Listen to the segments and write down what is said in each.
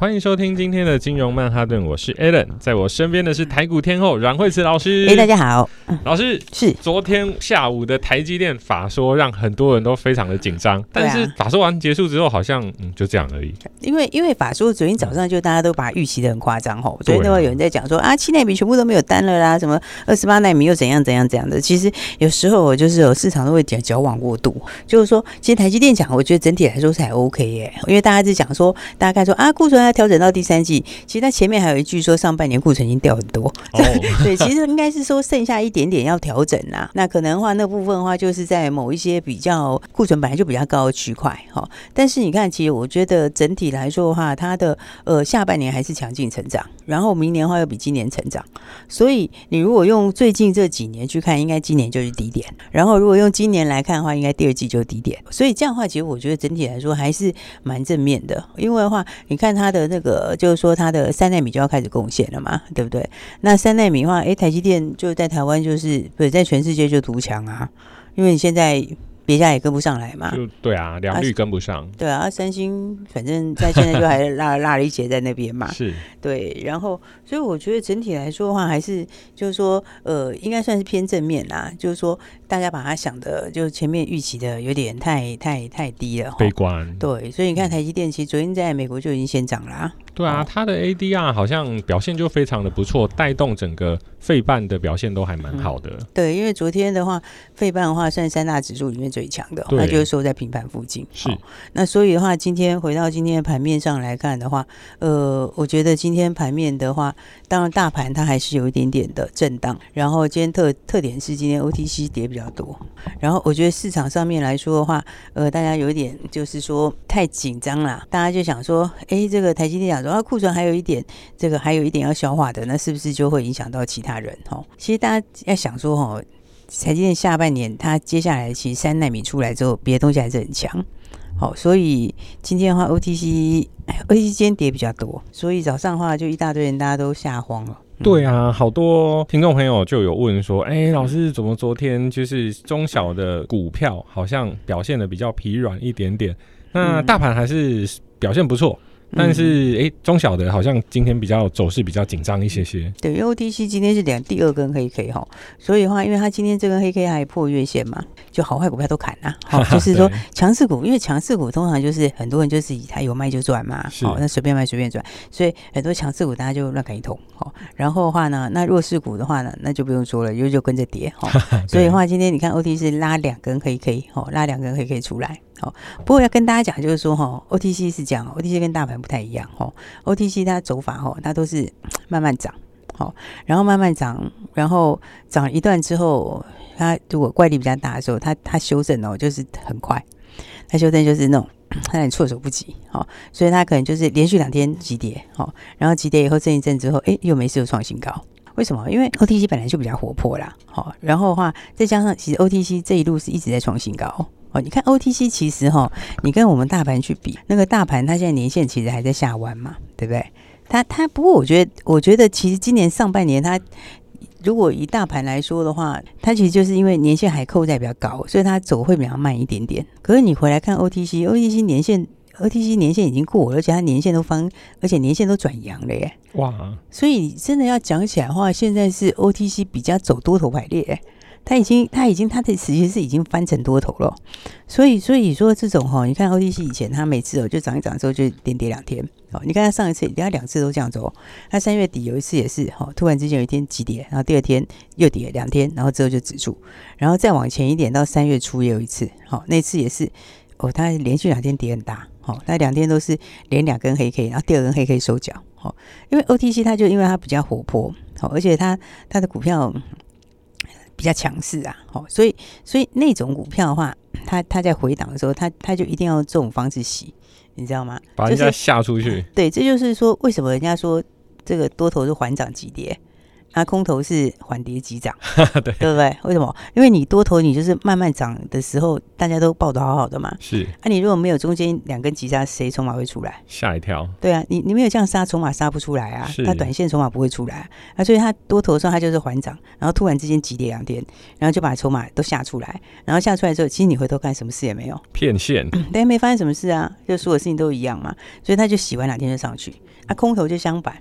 欢迎收听今天的金融曼哈顿，我是 Alan，在我身边的是台股天后阮慧慈老师。哎，大家好，老师是昨天下午的台积电法说，让很多人都非常的紧张，但是法说完结束之后，好像嗯就这样而已。因为因为法说昨天早上就大家都把预期的很夸张吼，昨天都会有人在讲说啊，七奈米全部都没有单了啦，什么二十八奈米又怎样怎样怎样的。其实有时候我就是有市场都会讲矫枉过度，就是说，其实台积电讲，我觉得整体来说是还 OK 耶，因为大家是讲说，大家看说啊，库存。调整到第三季，其实它前面还有一句说上半年库存已经掉很多，哦、对，其实应该是说剩下一点点要调整啦。那可能的话，那部分的话就是在某一些比较库存本来就比较高的区块哈。但是你看，其实我觉得整体来说的话，它的呃下半年还是强劲成长，然后明年的话又比今年成长。所以你如果用最近这几年去看，应该今年就是低点。然后如果用今年来看的话，应该第二季就是低点。所以这样的话，其实我觉得整体来说还是蛮正面的。因为的话，你看它的。的那个就是说，它的三纳米就要开始贡献了嘛，对不对？那三纳米的话，诶，台积电就在台湾就是不是在全世界就独强啊？因为你现在。别家也跟不上来嘛，就对啊，良率跟不上。啊对啊，三星反正在现在就还落落了一截在那边嘛。是，对，然后所以我觉得整体来说的话，还是就是说，呃，应该算是偏正面啦。就是说，大家把它想的，就前面预期的有点太太太低了，悲观。对，所以你看台积电，其实昨天在美国就已经先涨啦啊。对啊，它的 ADR 好像表现就非常的不错，带动整个费半的表现都还蛮好的。嗯。对，因为昨天的话，费半的话算三大指数里面最强的，那就是说在平盘附近。是。那所以的话，今天回到今天的盘面上来看的话，呃，我觉得今天盘面的话，当然大盘它还是有一点点的震荡。然后今天特特点是今天 OTC 跌比较多。然后我觉得市场上面来说的话，呃，大家有一点就是说太紧张了，大家就想说，哎，这个台积电讲说。啊库存还有一点，这个还有一点要消化的，那是不是就会影响到其他人？哈，其实大家要想说，哈，台积电下半年它接下来其实三纳米出来之后，别的东西还是很强。好，所以今天的话，OTC，OTC 今天跌比较多，所以早上的话就一大堆人大家都吓慌了。对啊，好多听众朋友就有问说，哎，老师怎么昨天就是中小的股票好像表现的比较疲软一点点？那大盘还是表现不错。但是，哎、欸，中小的好像今天比较走势比较紧张一些些。对，因为 OTC 今天是两第二根黑 K 哈，所以的话，因为它今天这根黑 K 还破月线嘛，就好坏股票都砍啦。好，就是说强势股，因为强势股通常就是很多人就是以它有卖就赚嘛，好，那随便卖随便赚，所以很多强势股大家就乱砍一通。好，然后的话呢，那弱势股的话呢，那就不用说了，因为就跟着跌。哈，所以的话，今天你看 OTC 拉两根黑 K，哦，拉两根黑 K 出来。好，不过要跟大家讲，就是说哈，OTC 是这样，OTC 跟大盘不太一样哈。OTC 它走法哈，它都是 慢慢涨，好，然后慢慢涨，然后涨一段之后，它如果怪力比较大的时候，它它修正哦，就是很快，它修正就是那种 它很措手不及，好，所以它可能就是连续两天急跌，好，然后急跌以后震一震之后，哎，又没事又创新高，为什么？因为 OTC 本来就比较活泼啦，好，然后的话再加上其实 OTC 这一路是一直在创新高。哦，你看 OTC 其实哈，你跟我们大盘去比，那个大盘它现在年限其实还在下弯嘛，对不对？它它不过我觉得，我觉得其实今年上半年它如果以大盘来说的话，它其实就是因为年限还扣在比较高，所以它走会比较慢一点点。可是你回来看 OTC，OTC 年限，OTC 年限已经过了，而且它年限都翻，而且年限都转阳了耶！哇，所以真的要讲起来的话，现在是 OTC 比较走多头排列。它已经，它已经，它的实际是已经翻成多头了，所以，所以说这种哈，你看 OTC 以前它每次哦就涨一涨之后就连跌两天。哦，你看它上一次，它两次都这样走，它三月底有一次也是哈，突然之间有一天急跌，然后第二天又跌两天，然后之后就止住，然后再往前一点到三月初也有一次，好，那次也是哦，它连续两天跌很大，好，那两天都是连两根黑 K，然后第二根黑 K 收脚，好，因为 OTC 它就因为它比较活泼，好，而且它它的股票。比较强势啊，好，所以所以那种股票的话，它它在回档的时候，它它就一定要这种方式洗，你知道吗？把人家吓出去。对，这就是说为什么人家说这个多头是缓涨急跌，那空头是缓跌急涨，对对不对？为什么？因为你多头你就是慢慢涨的时候，大家都抱得好好的嘛。是，那、啊、你如果没有中间两根急杀，谁筹码会出来？吓一跳。对啊，你你没有这样杀，筹码杀不出来啊。它短线筹码不会出来啊，啊所以它多头的时候它就是缓涨，然后突然之间急跌两天，然后就把筹码都吓出来，然后吓出来之后，其实你回头看什么事也没有，骗线。但，没发生什么事啊，就所有事情都一样嘛，所以他就洗完两天就上去，啊空头就相反。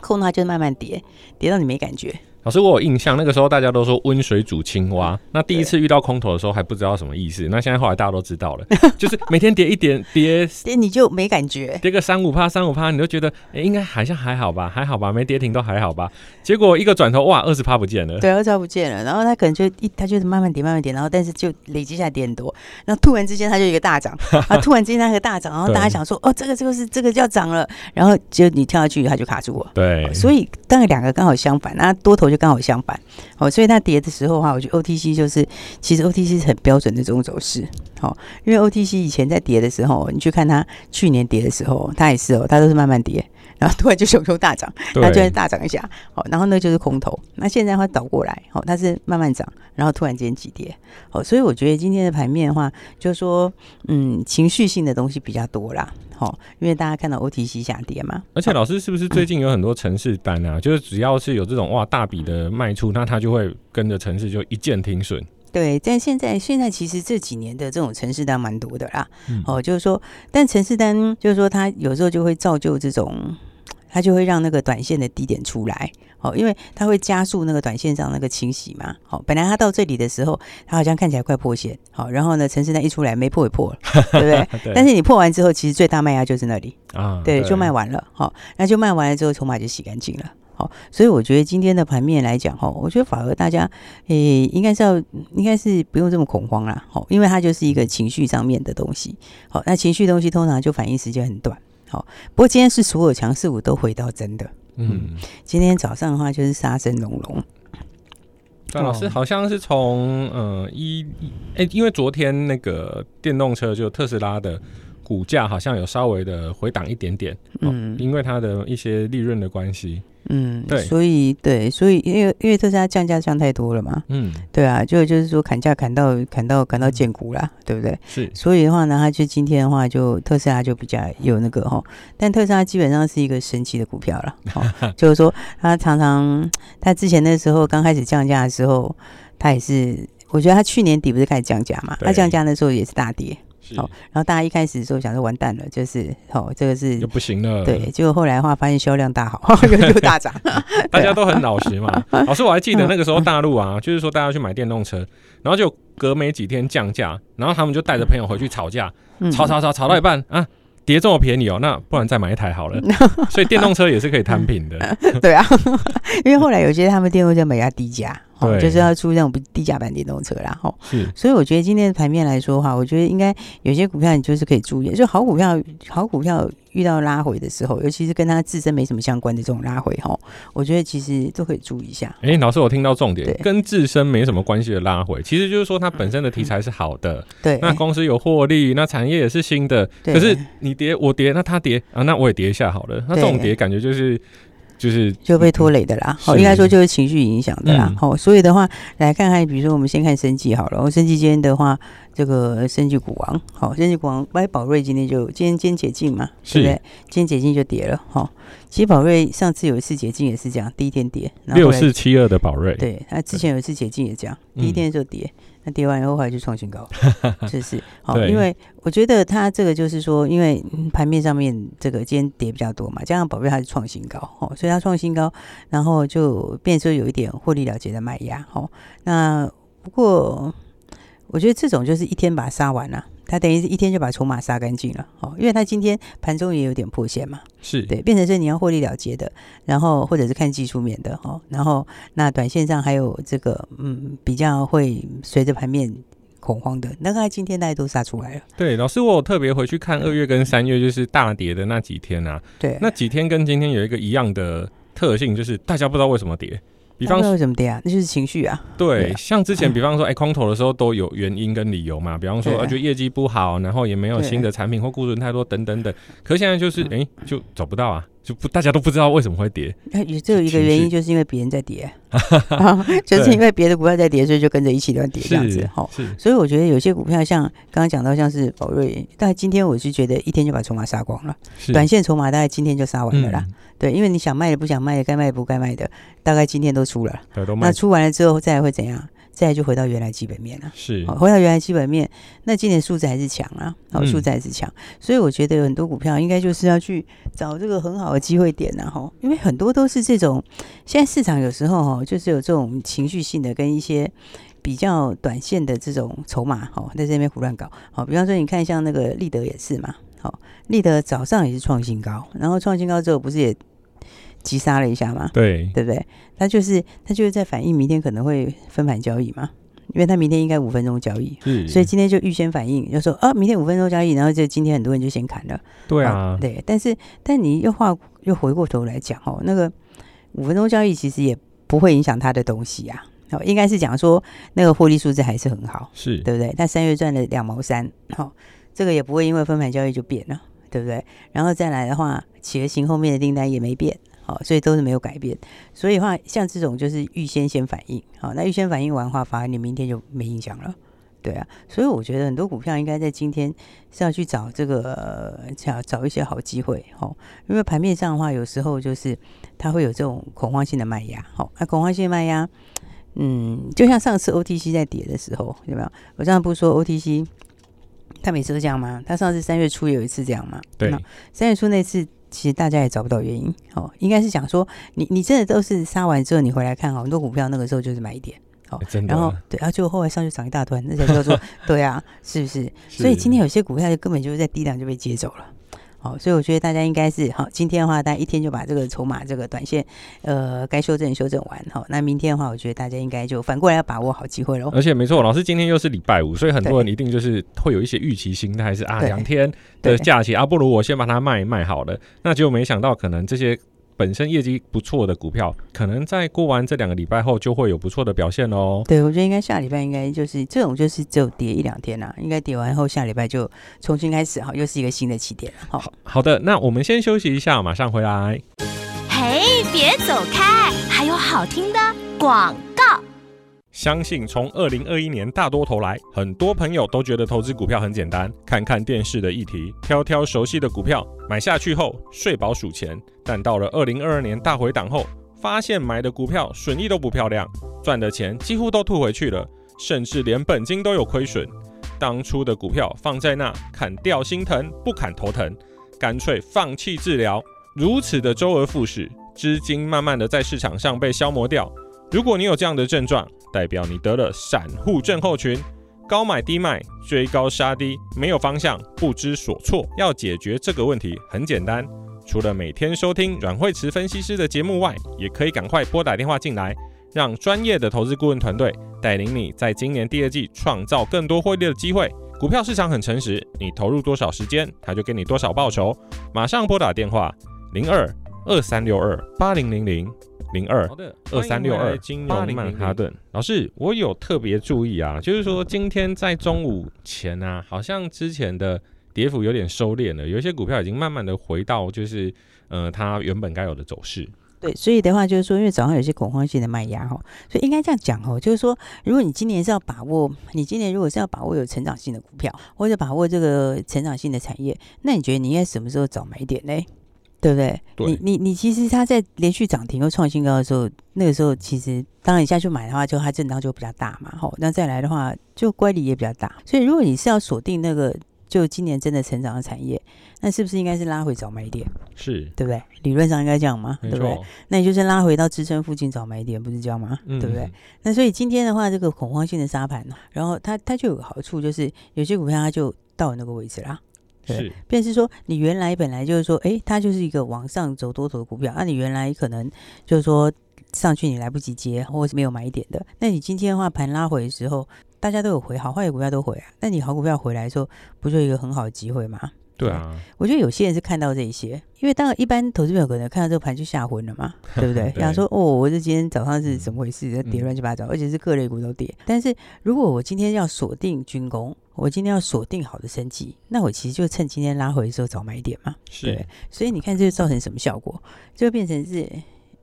空的话就慢慢叠，叠到你没感觉。老师，我有印象，那个时候大家都说温水煮青蛙。那第一次遇到空头的时候还不知道什么意思。那现在后来大家都知道了，就是每天跌一点，跌跌你就没感觉，跌个三五趴，三五趴，你就觉得哎、欸，应该好像还好吧，还好吧，没跌停都还好吧。结果一个转头，哇，二十趴不见了。对，二十趴不见了。然后他可能就一，他就是慢慢跌，慢慢跌，然后但是就累积下来跌很多。然后突然之间他就一个大涨，啊，突然之间那个大涨，然后大家想说，哦，这个这个是这个要涨了，然后就你跳下去，他就卡住了。对，所以当然两个刚好相反，那多头就刚好相反。哦，所以它跌的时候哈，我觉得 OTC 就是其实 OTC 是很标准的这种走势。好，因为 OTC 以前在跌的时候，你去看它去年跌的时候，它也是哦，它都是慢慢跌，然后突然就熊熊大涨，它就会大涨一下。好，然后那就是空头。那现在它倒过来，好，它是慢慢涨，然后突然间急跌。好，所以我觉得今天的盘面的话，就是说，嗯，情绪性的东西比较多啦。好，因为大家看到 OTC 下跌嘛。而且老师是不是最近有很多城市单啊？就是只要是有这种哇大笔的卖出，那它就会跟着城市就一键停损。对，但现在现在其实这几年的这种城市单蛮多的啦。哦，就是说，但城市单就是说，它有时候就会造就这种。它就会让那个短线的低点出来，哦，因为它会加速那个短线上那个清洗嘛，好，本来它到这里的时候，它好像看起来快破线，好，然后呢，城市单一出来没破也破了，对不对？对，但是你破完之后，其实最大卖压就是那里。啊，对，对，就卖完了，好，那就卖完了之后，筹码就洗干净了，好，所以我觉得今天的盘面来讲，哈，我觉得反而大家，诶，应该是要，应该是不用这么恐慌啦，好，因为它就是一个情绪上面的东西，好，那情绪东西通常就反应时间很短。好，不过今天是所有强势股都回到真的。嗯，今天早上的话就是杀声隆隆。张老师好像是从呃一哎，因为昨天那个电动车就特斯拉的股价好像有稍微的回档一点点。嗯，因为它的一些利润的关系。嗯，对，所以对，所以因为因为特斯拉降价降太多了嘛，嗯，对啊，就就是说砍价砍到砍到砍到见骨啦，对不对？是，所以的话呢，它就今天的话就特斯拉就比较有那个哈，但特斯拉基本上是一个神奇的股票了，哦，就是说它常常它之前那时候刚开始降价的时候，它也是，我觉得它去年底不是开始降价嘛，它降价那时候也是大跌。好，然后大家一开始的时候想说完蛋了，就是哦，这个是就不行了。对，结果后来的话发现销量大好，又就大涨。大家都很老实嘛。老师，我还记得那个时候大陆啊，就是说大家去买电动车，然后就隔没几天降价，然后他们就带着朋友回去吵架，吵吵吵吵到一半啊。跌这么便宜哦，那不然再买一台好了。所以电动车也是可以摊平的。对啊，因为后来有些他们电动车买要低价，哦，就是要出这种低价版电动车啦。吼，是。所以我觉得今天的盘面来说的话，我觉得应该有些股票你就是可以注意，就好股票，好股票。遇到拉回的时候，尤其是跟它自身没什么相关的这种拉回哈，我觉得其实都可以注意一下。哎、欸，老师，我听到重点，跟自身没什么关系的拉回，其实就是说它本身的题材是好的，嗯、对，那公司有获利，那产业也是新的，可是你跌我跌，那它跌啊，那我也跌一下好了，那这种跌感觉就是。就是就被拖累的啦，好，应该说就是情绪影响的啦，好、嗯，所以的话来看看，比如说我们先看生技好了，我生技今天的话，这个生技股王，好，生技股王，哎，宝瑞今天就今天今天解禁嘛，是。对不对？今天解禁就跌了，好，其实宝瑞上次有一次解禁也是这样，第一天跌，六四七二的宝瑞，对，他之前有一次解禁也这样，第一天就跌。嗯那跌完以后，后来就创新高，就是好，因为我觉得它这个就是说，因为盘面上面这个今天跌比较多嘛，加上宝贝它是创新高，哦，所以它创新高，然后就变成有一点获利了结的卖压，哦，那不过我觉得这种就是一天把它杀完了。他等于是一天就把筹码杀干净了，哦，因为他今天盘中也有点破线嘛，是对，变成是你要获利了结的，然后或者是看技术面的，哦，然后那短线上还有这个，嗯，比较会随着盘面恐慌的，那他今天大家都杀出来了。对，老师，我有特别回去看二月跟三月，就是大跌的那几天啊，对，那几天跟今天有一个一样的特性，就是大家不知道为什么跌。比方说为什么跌啊？那就是情绪啊。对，像之前，比方说，哎，空头的时候都有原因跟理由嘛。比方说，啊，就业绩不好，然后也没有新的产品或库存太多等等等。可是现在就是，哎，就找不到啊，就不大家都不知道为什么会跌。也只有一个原因，就是因为别人在跌，就是因为别的股票在跌，所以就跟着一起乱跌这样子。哈，所以我觉得有些股票像刚刚讲到，像是宝瑞，大概今天我是觉得一天就把筹码杀光了，短线筹码大概今天就杀完了啦。嗯、对，因为你想卖的不想卖的，该卖的不该卖的，大概今天都出了。那出完了之后，再来会怎样？再来就回到原来基本面了，是，回到原来基本面，那今年数字还是强啊，好，数字还是强，所以我觉得有很多股票应该就是要去找这个很好的机会点然后，因为很多都是这种，现在市场有时候哈，就是有这种情绪性的跟一些比较短线的这种筹码哈，在这边胡乱搞，好，比方说你看像那个立德也是嘛，好，立德早上也是创新高，然后创新高之后不是也。急杀了一下嘛，对，对不对？他就是他就是在反映明天可能会分盘交易嘛，因为他明天应该五分钟交易，是所以今天就预先反应，就说啊，明天五分钟交易，然后就今天很多人就先砍了，对啊，对。但是但你又话又回过头来讲哦，那个五分钟交易其实也不会影响他的东西啊，哦，应该是讲说那个获利数字还是很好，是对不对？他三月赚了两毛三，好，这个也不会因为分盘交易就变了，对不对？然后再来的话，企鹅型后面的订单也没变。好，所以都是没有改变。所以的话，像这种就是预先先反应。好，那预先反应完的话，反而你明天就没影响了。对啊，所以我觉得很多股票应该在今天是要去找这个，找找一些好机会。哦，因为盘面上的话，有时候就是它会有这种恐慌性的卖压。好，那恐慌性卖压，嗯，就像上次 OTC 在跌的时候，有没有？我上次不是说 OTC，它每次都这样吗？它上次三月初有一次这样吗？对，三月初那次。其实大家也找不到原因，哦，应该是想说你你真的都是杀完之后，你回来看好很多股票那个时候就是买一点，哦，真的，然后对，然后就后来上去涨一大段，那才叫做 对啊，是不是？所以今天有些股票就根本就是在低档就被接走了。好，所以我觉得大家应该是好。今天的话，大家一天就把这个筹码、这个短线，呃，该修正修正完。好，那明天的话，我觉得大家应该就反过来要把握好机会喽。而且没错，老师今天又是礼拜五，所以很多人一定就是会有一些预期心态，是啊，两天的假期啊，不如我先把它卖一卖好了。那就没想到可能这些。本身业绩不错的股票，可能在过完这两个礼拜后，就会有不错的表现哦。对，我觉得应该下礼拜应该就是这种，就是只有跌一两天啦，应该跌完后下礼拜就重新开始哈，又是一个新的起点。好，好的，那我们先休息一下，马上回来。嘿，别走开，还有好听的广告。相信从二零二一年大多头来，很多朋友都觉得投资股票很简单，看看电视的议题，挑挑熟悉的股票买下去后睡饱数钱。但到了二零二二年大回档后，发现买的股票损益都不漂亮，赚的钱几乎都吐回去了，甚至连本金都有亏损。当初的股票放在那，砍掉心疼，不砍头疼，干脆放弃治疗。如此的周而复始，资金慢慢的在市场上被消磨掉。如果你有这样的症状，代表你得了散户症候群，高买低卖，追高杀低，没有方向，不知所措。要解决这个问题很简单，除了每天收听阮慧慈分析师的节目外，也可以赶快拨打电话进来，让专业的投资顾问团队带领你在今年第二季创造更多获利的机会。股票市场很诚实，你投入多少时间，他就给你多少报酬。马上拨打电话零二二三六二八零零零。零二二三六二金融曼哈顿老师，我有特别注意啊，就是说今天在中午前啊，好像之前的跌幅有点收敛了，有一些股票已经慢慢的回到就是呃它原本该有的走势。对，所以的话就是说，因为早上有些恐慌性的卖压哈，所以应该这样讲哦，就是说，如果你今年是要把握，你今年如果是要把握有成长性的股票，或者把握这个成长性的产业，那你觉得你应该什么时候找买点呢？对不对？对你你你其实它在连续涨停又创新高的时候，那个时候其实当然你下去买的话，就它震荡就比较大嘛。吼，那再来的话，就乖离也比较大。所以如果你是要锁定那个就今年真的成长的产业，那是不是应该是拉回找买点？是对不对？理论上应该这样吗？没错。对不对？那你就是拉回到支撑附近找买点，不是这样吗？嗯、对不对？那所以今天的话，这个恐慌性的杀盘，然后它它就有个好处，就是有些股票它就到了那个位置啦。对，是，便是说，你原来本来就是说，哎，它就是一个往上走多头的股票，那、啊、你原来可能就是说上去你来不及接，或是没有买点的，那你今天的话盘拉回的时候，大家都有回，好坏的股票都回啊，那你好股票回来的时候，不就一个很好的机会吗？对啊，我觉得有些人是看到这些，因为当然一般投资朋友可能看到这个盘就吓昏了嘛，对不对？然后说哦，我这今天早上是怎么回事？嗯、跌乱七八糟，而且是各类股都跌。但是如果我今天要锁定军工，我今天要锁定好的升级，那我其实就趁今天拉回的时候早买点嘛。是对，所以你看这就造成什么效果？就变成是，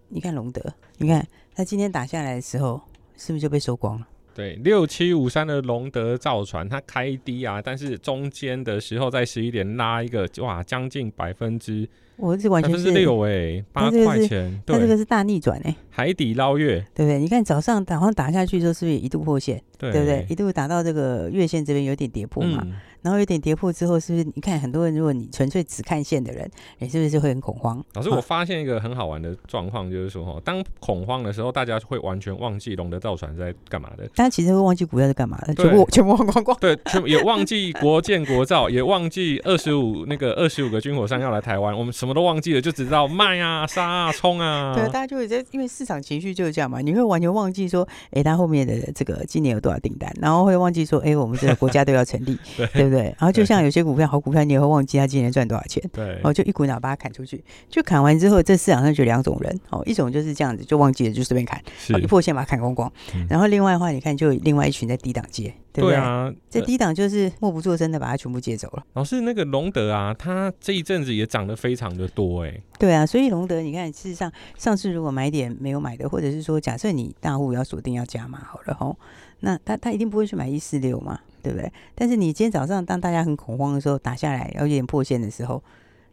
你看龙德，你看他今天打下来的时候，是不是就被收光了？对，六七五三的隆德造船，它开低啊，但是中间的时候在十一点拉一个，哇，将近百分之，我这完全是六哎，八块钱，它这个是大逆转哎、欸，海底捞月，对不对？你看早上打好像打下去之后，是不是一度破线？对，对不对？一度打到这个月线这边有点跌破嘛。嗯然后有点跌破之后，是不是你看很多人，如果你纯粹只看线的人，你是不是会很恐慌？老师，我发现一个很好玩的状况，就是说哈，当恐慌的时候，大家会完全忘记龙的造船在干嘛的。大家其实会忘记股票是干嘛的，全部全部忘光光。对，全部也忘记国建国造，也忘记二十五那个二十五个军火商要来台湾，我们什么都忘记了，就只知道卖啊、杀啊、冲啊。对，大家就会在因为市场情绪就是这样嘛，你会完全忘记说，哎，他后面的这个今年有多少订单，然后会忘记说，哎，我们这个国家都要成立，对，对不对？然后就像有。些股票好股票，你也会忘记它今年赚多少钱。对，哦，就一股脑把它砍出去，就砍完之后，这市场上就两种人哦，一种就是这样子，就忘记了就随便砍，是一破线把它砍光光。嗯、然后另外的话，你看就另外一群在低档接，对不对？对啊，这低档就是默不作声的把它全部接走了。老师，那个龙德啊，它这一阵子也涨得非常的多哎、欸。对啊，所以龙德，你看事实上上次如果买点没有买的，或者是说假设你大户要锁定要加码好了吼，那他他一定不会去买一四六嘛。对不对？但是你今天早上当大家很恐慌的时候，打下来要有点破线的时候，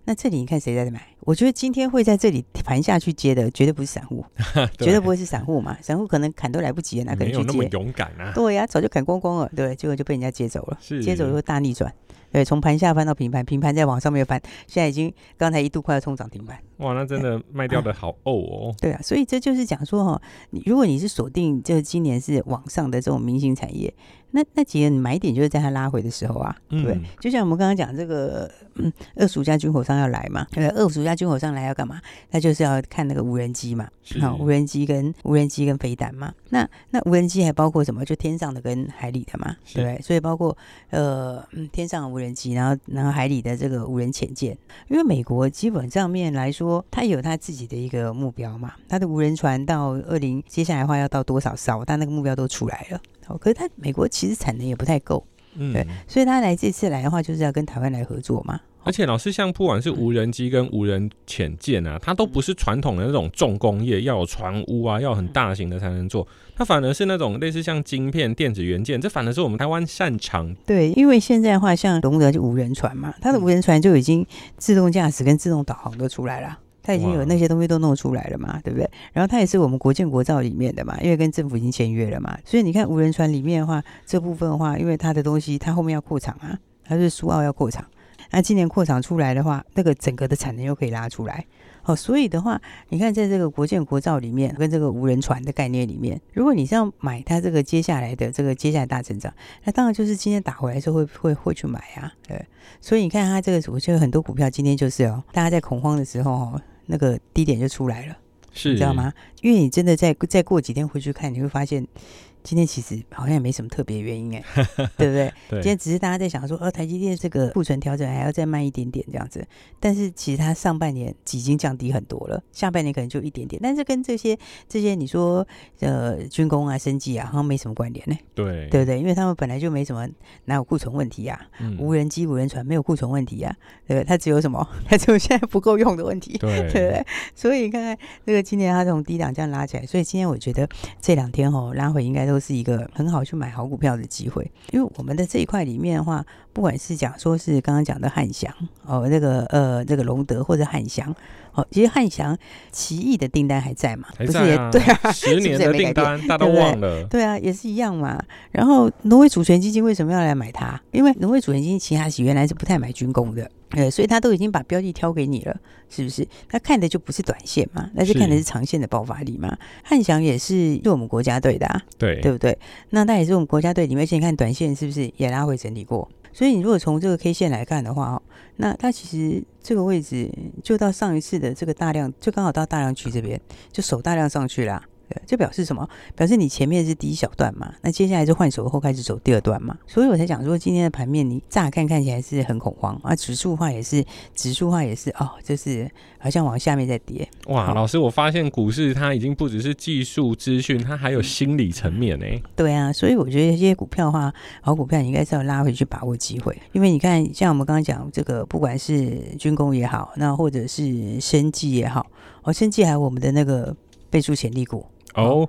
那这里你看谁在买？我觉得今天会在这里盘下去接的，绝对不是散户，对绝对不会是散户嘛。散户可能砍都来不及了，哪可能去接？没有那么勇敢啊！对呀，早就砍光光了，对，结果就被人家接走了，接走以后大逆转。对，从盘下翻到平盘，平盘再往上面翻，现在已经刚才一度快要冲涨停板。哇，那真的卖掉的好 哦哦。对啊，所以这就是讲说哈，你如果你是锁定就是今年是往上的这种明星产业，那那几个你买点就是在它拉回的时候啊，对，嗯、就像我们刚刚讲这个，嗯，二暑假军火商要来嘛，对，二暑假军火商来要干嘛？那就是要看那个无人机嘛，好是，无人机跟无人机跟飞弹嘛。那那无人机还包括什么？就天上的跟海里的嘛，是对，所以包括呃，嗯天上的无人机，然后然后海里的这个无人潜舰，因为美国基本上面来说，它有它自己的一个目标嘛，它的无人船到二零接下来的话要到多少艘，它那个目标都出来了。可是它美国其实产能也不太够，嗯，对，所以他来这次来的话，就是要跟台湾来合作嘛。而且老师，像不管是无人机跟无人潜舰啊，它都不是传统的那种重工业，要有船坞啊，要很大型的才能做。它反而是那种类似像晶片、电子元件，这反而是我们台湾擅长。对，因为现在的话，像龙德就无人船嘛，它的无人船就已经自动驾驶跟自动导航都出来了。他已经有那些东西都弄出来了嘛，对不对？然后他也是我们国建国造里面的嘛，因为跟政府已经签约了嘛，所以你看无人船里面的话，这部分的话，因为它的东西它后面要扩厂啊，它是苏澳要扩厂，那今年扩厂出来的话，那个整个的产能又可以拉出来。哦，所以的话，你看，在这个国建国造里面，跟这个无人船的概念里面，如果你是要买它这个接下来的这个接下来大成长，那当然就是今天打回来的时候会会会去买啊。对，所以你看它这个，我觉得很多股票今天就是哦，大家在恐慌的时候哦，那个低点就出来了，是，你知道吗？因为你真的再再过几天回去看，你会发现。今天其实好像也没什么特别原因哎，对不对？对，今天只是大家在想说，呃，台积电这个库存调整还要再慢一点点这样子。但是其实它上半年已经降低很多了，下半年可能就一点点。但是跟这些这些你说呃军工啊、生技啊，好像没什么关联呢。对，对不对？因为他们本来就没什么，哪有库存问题呀？嗯、无人机、无人船没有库存问题呀，对不对？它只有什么？它只有现在不够用的问题，对，对不对？所以你看看这个今年它从低档这样拉起来，所以今天我觉得这两天哦拉回应该都。是一个很好去买好股票的机会，因为我们的这一块里面的话，不管是讲说是刚刚讲的汉翔哦，那个呃，这个龙德或者汉翔哦，其实汉翔奇异的订单还在嘛？还在啊，不是也 对啊，十年的订单大家都忘了对啊，也是一样嘛。然后挪威主权基金为什么要来买它？因为挪威主权基金其他原来是不太买军工的。呃，所以他都已经把标的挑给你了，是不是？他看的就不是短线嘛，那是看的是长线的爆发力嘛。是汉翔也是是我们国家队的，啊，对对不对？那他也是我们国家队里面，先看短线是不是也拉回整理过？所以你如果从这个 K 线来看的话，那它其实这个位置就到上一次的这个大量，就刚好到大量区这边，就守大量上去了。对，这表示什么？表示你前面是第一小段嘛，那接下来就换手后开始走第二段嘛。所以我才讲说，今天的盘面你乍看看起来是很恐慌啊，指数化也是，指数化也是哦，就是好像往下面在跌。哇，老师，我发现股市它已经不只是技术资讯，它还有心理层面呢。对啊，所以我觉得这些股票的话，好股票你应该是要拉回去把握机会，因为你看，像我们刚刚讲这个，不管是军工也好，那或者是生技也好，哦，生技还有我们的那个倍数潜力股。哦，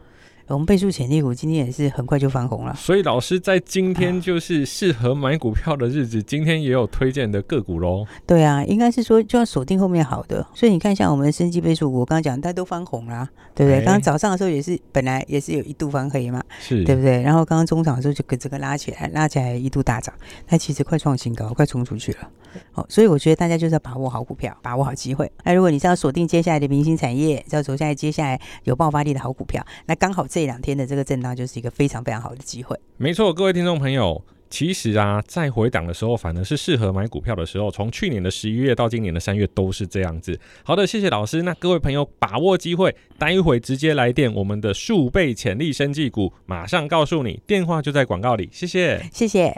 我们倍数潜力股今天也是很快就翻红了。所以老师在今天就是适合买股票的日子，今天也有推荐的个股喽。对啊，应该是说就要锁定后面好的。所以你看，像我们的升级倍数股，我刚刚讲，大家都翻红啦，对不对？刚刚早上的时候也是，本来也是有一度翻黑嘛，是对不对？然后刚刚中场的时候就跟这个拉起来，拉起来一度大涨，那其实快创新高，快冲出去了。好，所以我觉得大家就是要把握好股票，把握好机会。那如果你是要锁定接下来的明星产业，要走下来接下来有爆发力的好股票，那刚好这两天的这个震荡就是一个非常非常好的机会。没错，各位听众朋友，其实啊，在回档的时候，反而是适合买股票的时候。从去年的十一月到今年的三月都是这样子。好的，谢谢老师。那各位朋友把握机会，待一会直接来电，我们的数倍潜力生技股，马上告诉你，电话就在广告里。谢谢，谢谢。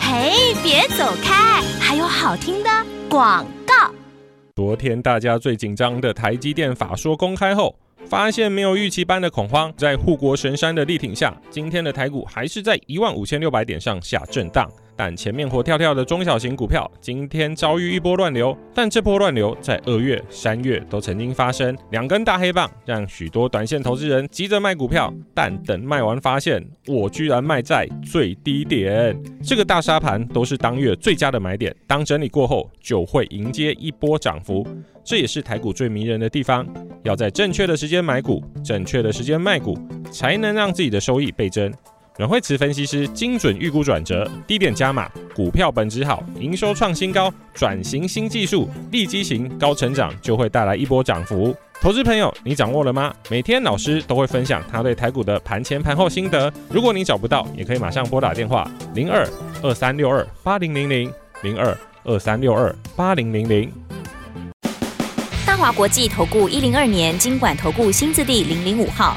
嘿，别走开！还有好听的广告。昨天大家最紧张的台积电法说公开后，发现没有预期般的恐慌，在护国神山的力挺下，今天的台股还是在一万五千六百点上下震荡。但前面活跳跳的中小型股票今天遭遇一波乱流，但这波乱流在二月、三月都曾经发生，两根大黑棒让许多短线投资人急着卖股票，但等卖完发现，我居然卖在最低点，这个大杀盘都是当月最佳的买点，当整理过后就会迎接一波涨幅，这也是台股最迷人的地方，要在正确的时间买股，正确的时间卖股，才能让自己的收益倍增。阮慧慈分析师精准预估转折，低点加码，股票本质好，营收创新高，转型新技术，利基型高成长就会带来一波涨幅。投资朋友，你掌握了吗？每天老师都会分享他对台股的盘前盘后心得。如果你找不到，也可以马上拨打电话零二二三六二八零零零零二二三六二八零零零。大华国际投顾一零二年经管投顾新字第零零五号。